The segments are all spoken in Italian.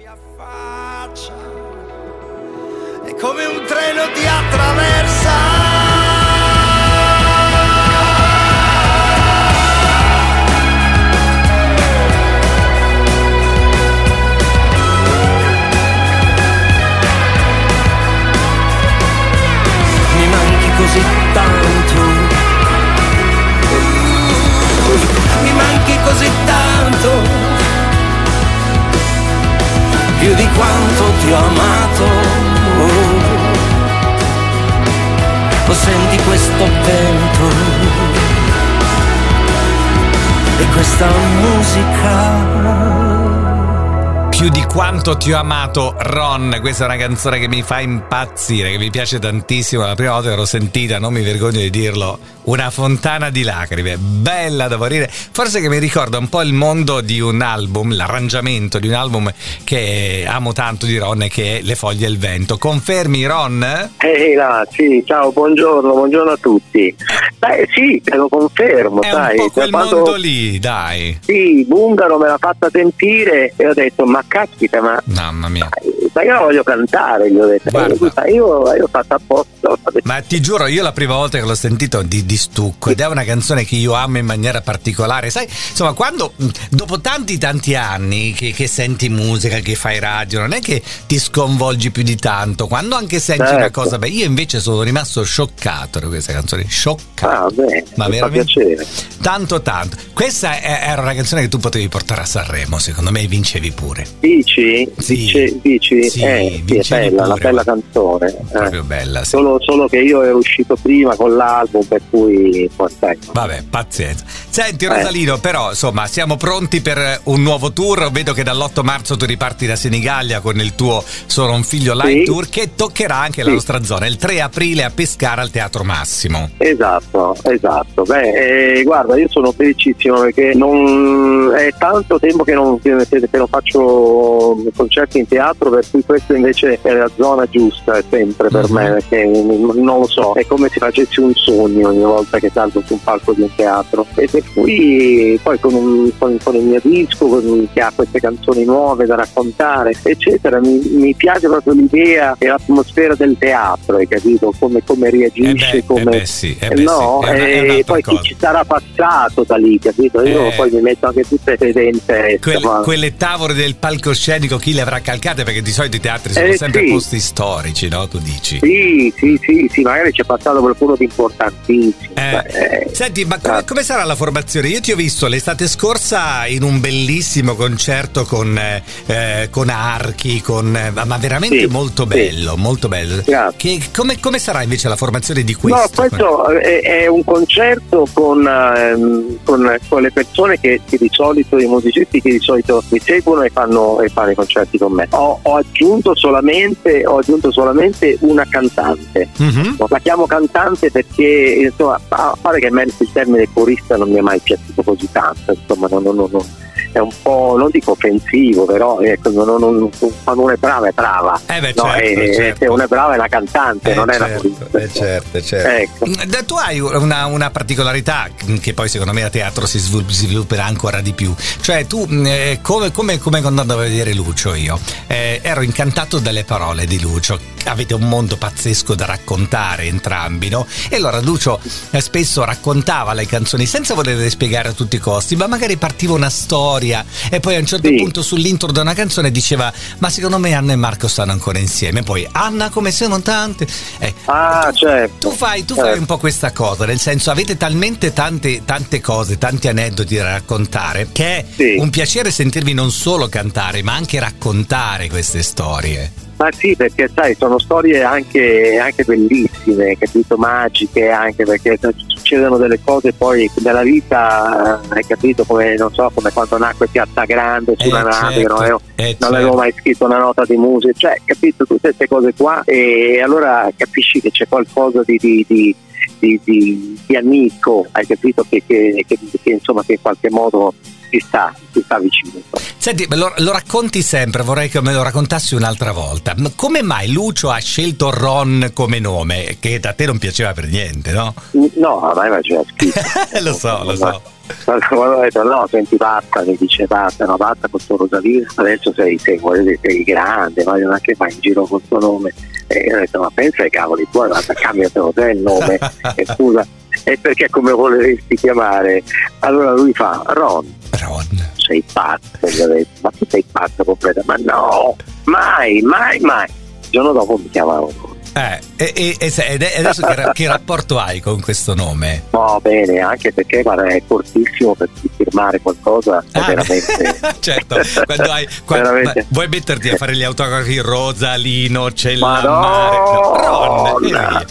mia faccia è come un treno ti attraversa. Più di quanto ti ho amato. Lo senti questo vento e questa musica. Più di quanto ti ho amato, Ron. Questa è una canzone che mi fa impazzire, che mi piace tantissimo. La prima volta che l'ho sentita, non mi vergogno di dirlo, una fontana di lacrime, bella da morire. Forse che mi ricorda un po' il mondo di un album, l'arrangiamento di un album che amo tanto di Ron, che è Le foglie e il vento. Confermi, Ron? Ehi là, sì, ciao, buongiorno, buongiorno a tutti. Beh sì, te lo confermo, È sai. un po' quel quando- mondo lì, dai. Sì, Bungaro me l'ha fatta sentire e ho detto, ma caspita, ma, Mamma mia. Ma io la voglio cantare, gli ho detto. Guarda. Io, io ho fatto apposta. Ma ti giuro, io la prima volta che l'ho sentito di, di stucco ed è una canzone che io amo in maniera particolare. Sai, insomma, quando mh, dopo tanti tanti anni che, che senti musica, che fai radio, non è che ti sconvolgi più di tanto. Quando anche senti una Certo. cosa, beh, io invece sono rimasto scioccato da questa canzone, scioccato. Ah, beh, Ma mi fa veramente piacere. tanto tanto. Questa è- era una canzone che tu potevi portare a Sanremo, secondo me vincevi pure. Dici? Sì. Dice- dici? Sì, eh, sì, è bella, una bella canzone. eh. Proprio bella, sì. Solo, solo che io ero uscito prima con l'album, per cui sai, Vabbè, pazienza. Senti Eh. Rosalino, però insomma siamo pronti per un nuovo tour. Vedo che dall'8 marzo tu riparti da Senigallia con il tuo Sono un figlio live Sì. tour che toccherà anche la nostra zona. Il 3 aprile a Pescara al Teatro Massimo. Esatto, esatto. Beh, eh, guarda, io sono felicissimo perché non, è tanto tempo che non, che che non faccio concerti in teatro, per cui questa invece è la zona giusta è sempre per Mhm. me, perché non lo so, è come se facessi un sogno ogni volta che salgo su un palco di un teatro. E per cui poi con, un- con- con il mio disco, con- che ha queste canzoni nuove da raccontare, eccetera, mi, mi piace proprio l'idea e l'atmosfera del teatro, hai capito? Come, come Eh reagisce, beh, come... eh beh sì, eh beh no, sì, e poi cosa. chi ci sarà passato da lì, capito? Io Eh. poi mi metto anche tutte le fedente. Quelle, quelle tavole del palcoscenico chi le avrà calcate? Perché di solito i teatri sono Eh, sempre sì. posti storici, no? Tu dici. Sì, sì, sì, sì, magari c'è passato qualcuno di importantissimo. Eh, Eh, Senti, ma come, come sarà la formazione? Io ti ho visto l'estate scorsa in un bellissimo concerto con, eh, con archi, con, ma veramente Sì, molto bello, molto bello. Che- come, come sarà invece la formazione di questo? No, questo è, è un concerto con, ehm, con- con le persone che, che di solito, i musicisti che di solito mi seguono e fanno, e fanno i concerti con me. Ho, ho aggiunto solamente, ho aggiunto solamente una cantante. Mhm. La chiamo cantante perché insomma, a parte che a me il termine corista non mi è mai piaciuto così tanto, insomma, non- non- non- non- è un po', non dico offensivo, però ecco, non- non- quando uno è brava è brava. Eh beh, No, certo, e- certo. Se uno è brava è una cantante, Eh, non è una certo, corista. eh, certo, certo. Ecco. Da- Tu hai una, una particolarità che poi secondo me a teatro si, svil- si svilupperà ancora di più. Cioè tu, mh, eh, come, come, come quando andavo a vedere Lucio io, eh, ero incantato dalle parole di Lucio. Avete un mondo pazzesco da raccontare entrambi, no? E allora Lucio eh, spesso raccontava le canzoni senza volerle spiegare a tutti i costi, ma magari partiva una storia e poi a un certo Sì. punto sull'intro di una canzone diceva ma secondo me Anna e Marco stanno ancora insieme. Poi Anna come sono tante. Eh, Ah, certo. tu fai, tu fai Eh. un po' questa cosa, nel senso avete talmente tante, tante cose, tanti aneddoti da raccontare che è Sì. un piacere sentirvi non solo cantare ma anche raccontare queste storie. Ma sì, perché sai, sono storie anche, anche bellissime, capito, magiche anche perché succedono delle cose poi nella vita, eh, hai capito, come non so, come quando nacque Piazza Grande sulla Eh, nave, certo, no? Io eh, non certo. avevo mai scritto una nota di musica, cioè, capito, tutte queste cose qua e allora capisci che c'è qualcosa di, di- di- di- di- di amico, hai capito, che, che- che- che, insomma che in qualche modo ti sta, ti sta vicino. Senti, lo, lo racconti sempre, vorrei che me lo raccontassi un'altra volta. Ma come mai Lucio ha scelto Ron come nome? Che da te non piaceva per niente, no? No, a me faceva schifo. lo so, lo so. Quando ho detto no, senti basta, mi dice basta, no basta con tuo Rosalino, adesso sei, sei, sei, sei grande, ma non che fai in giro con tuo nome. E io ho detto ma pensa ai cavoli tuoi, guarda, cambiatelo te il nome, e scusa, e perché come voleresti chiamare? Allora lui fa Ron. Ron. Sei pazzo, gli ho detto, ma tu sei pazzo completo, ma no, mai, mai, mai. Il giorno dopo mi chiamavano eh, e, e, e, adesso che, che, rapporto hai con questo nome? No, bene, anche perché guarda, è cortissimo per firmare qualcosa. Ah, veramente. certo, quando hai. Quando, veramente. vuoi metterti a fare gli autografi Rosalino, Cellamare? No, Ron, no.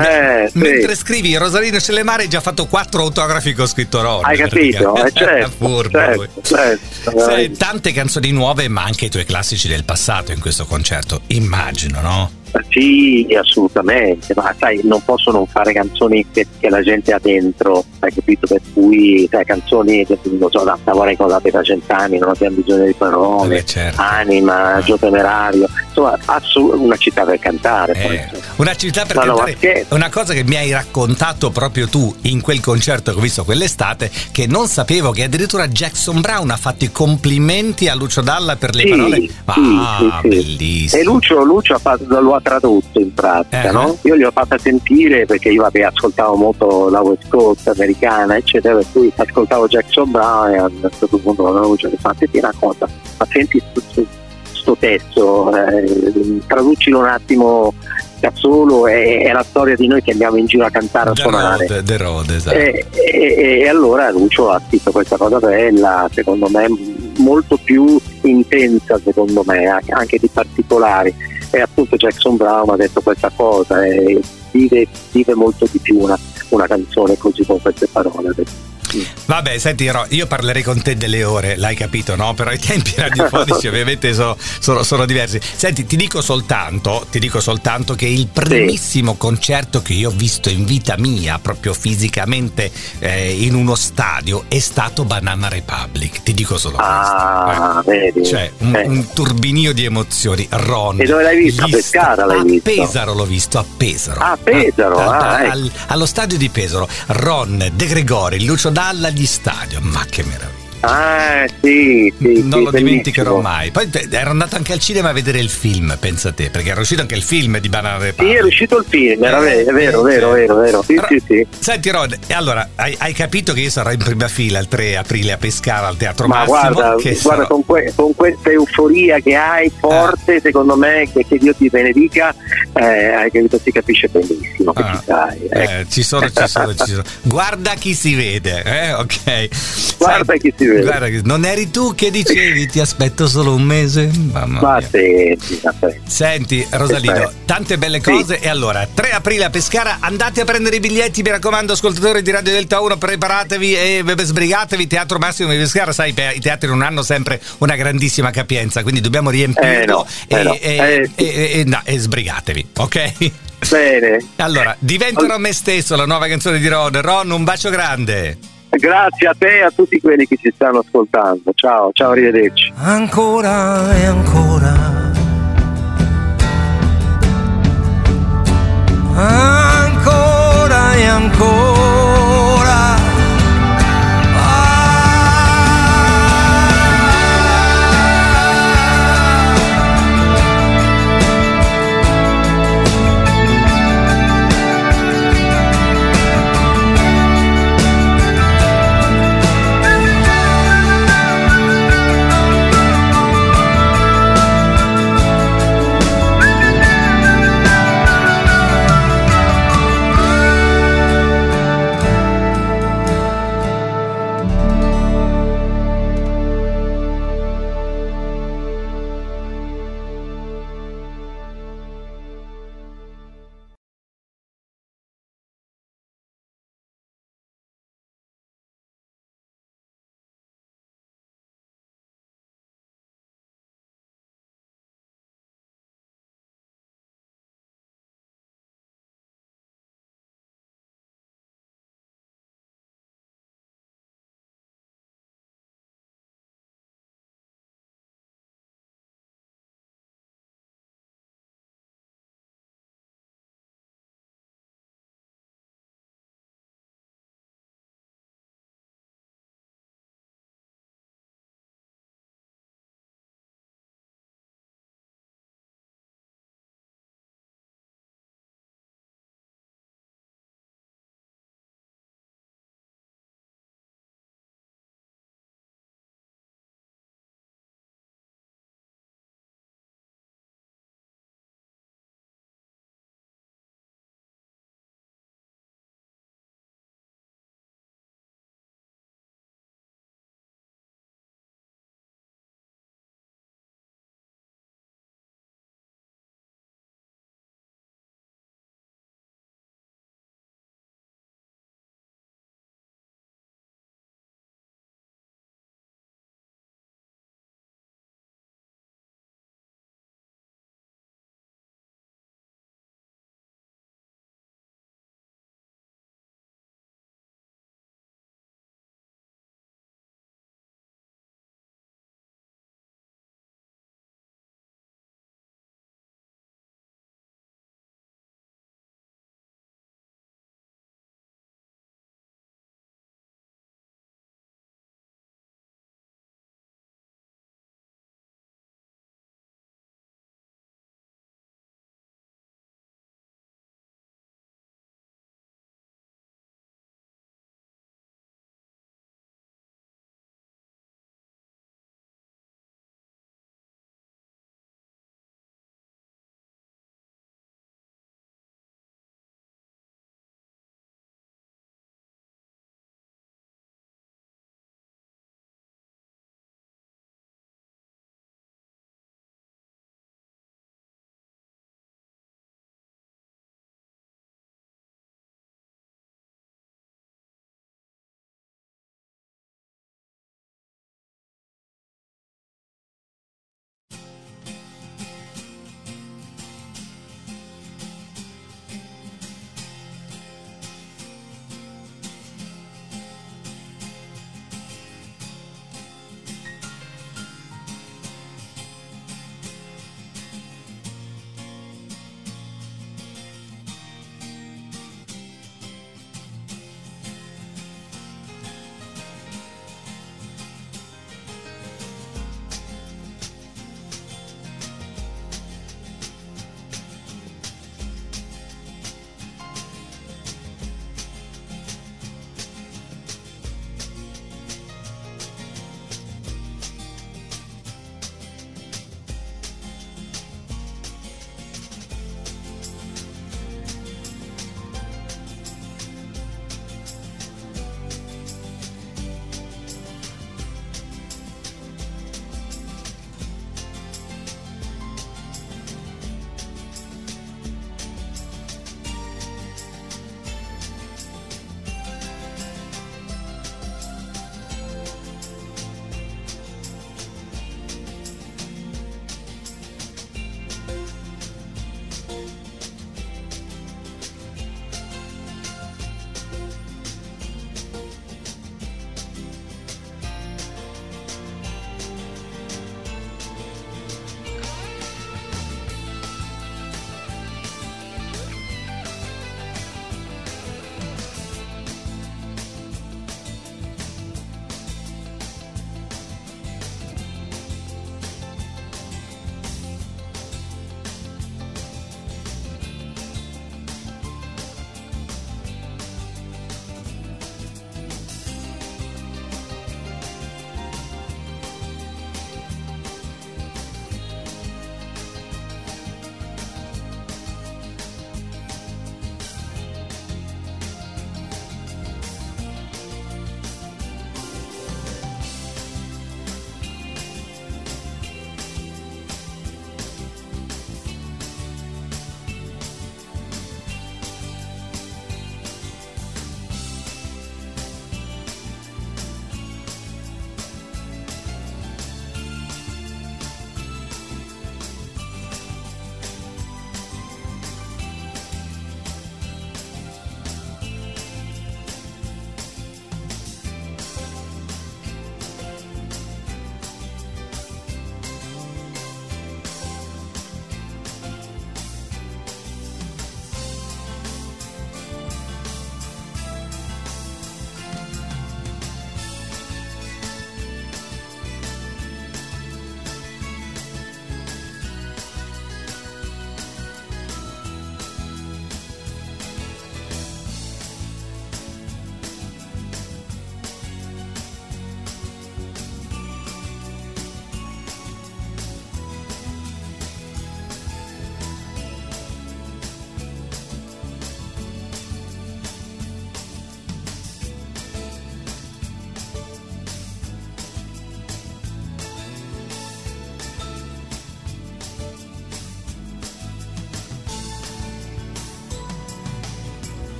Eh, Mentre sì. scrivi Rosalino Cellemare hai già fatto quattro autografi con scritto Ron. Hai capito? Eh, certo, Furbo, certo, certo, Sai, tante canzoni nuove, ma anche i tuoi classici del passato in questo concerto, immagino, no? Sì, assolutamente, ma sai, non posso non fare canzoni che, che la gente ha dentro, hai capito? Per cui, sai, canzoni che non so, da Tavorei con la da cent'anni, non abbiamo bisogno di parole, eh, certo. Anima, ah. Gio Temerario, insomma, assu- una città per cantare. Eh, una città per ma cantare, che... una cosa che mi hai raccontato proprio tu in quel concerto che ho visto quell'estate, che non sapevo che addirittura Jackson Brown ha fatto i complimenti a Lucio Dalla per le sì, parole. Sì, ah, sì, bellissimo. E Lucio, Lucio ha fatto, lo ha tradotto in pratica, eh. no? Io gli ho fatta sentire perché io vabbè, ascoltavo molto la West Coast americana, eccetera, per cui ascoltavo Jackson Brown e a un certo punto la voce mi fa una cosa, ma senti questo testo, eh, traducilo un attimo da solo, è, è, la storia di noi che andiamo in giro a cantare a suonare. Road, the road, esatto. e, e, e, allora Lucio ha scritto questa cosa bella, secondo me molto più intensa, secondo me, anche di particolari e appunto Jackson Brown ha detto questa cosa e vive, vive molto di più una, una canzone così con queste parole. Vabbè, senti, io parlerei con te delle ore, l'hai capito, no? Però i tempi radiofonici ovviamente sono, sono, sono, diversi. Senti, ti dico soltanto, ti dico soltanto che il primissimo sì. concerto che io ho visto in vita mia, proprio fisicamente eh, in uno stadio, è stato Banana Republic. Ti dico solo ah, questo. Eh. Vedi. Cioè, un, eh. un, turbinio di emozioni. Ron. E dove l'hai visto? A Pescara l'hai a visto? A Pesaro l'ho visto, a Pesaro. A Pesaro, a, ah, ecco. allo stadio di Pesaro. Ron, De Gregori, Lucio D'Arco dalla gli stadio. Ma che meraviglia! Ah, sì, sì Non sì, lo dimenticherò mai. Poi ero andato anche al cinema a vedere il film, pensa te, perché era uscito anche il film di Banana Republic. Sì, è uscito il film, era eh, vero, vero, vero, vero, vero. Sì, sì, sì. Senti Rod, allora hai, hai, capito che io sarò in prima fila il 3 aprile a Pescara al Teatro Ma Massimo? guarda, guarda con, que- con, questa euforia che hai forte, ah. secondo me, che, che, Dio ti benedica, eh, hai capito, si capisce benissimo che ah. ci sai. Eh. Eh, ci sono, ci sono, ci sono. Guarda chi si vede, eh? ok. Guarda Sai, chi si vede. Guarda, non eri tu che dicevi ti aspetto solo un mese? Mamma Ma senti, senti, Rosalino, tante belle cose. Sì. E allora, 3 aprile a Pescara, andate a prendere i biglietti, mi raccomando, ascoltatori di Radio Delta 1, preparatevi e sbrigatevi. Teatro Massimo di Pescara, sai, i teatri non hanno sempre una grandissima capienza, quindi dobbiamo riempirlo eh no, e, eh no. E, eh, e, no, e sbrigatevi, ok? Bene. Allora, diventerò me stesso la nuova canzone di Ron. Ron, un bacio grande. Grazie a te e a tutti quelli che ci stanno ascoltando. Ciao, ciao, arrivederci. Ancora e ancora. Ancora e ancora.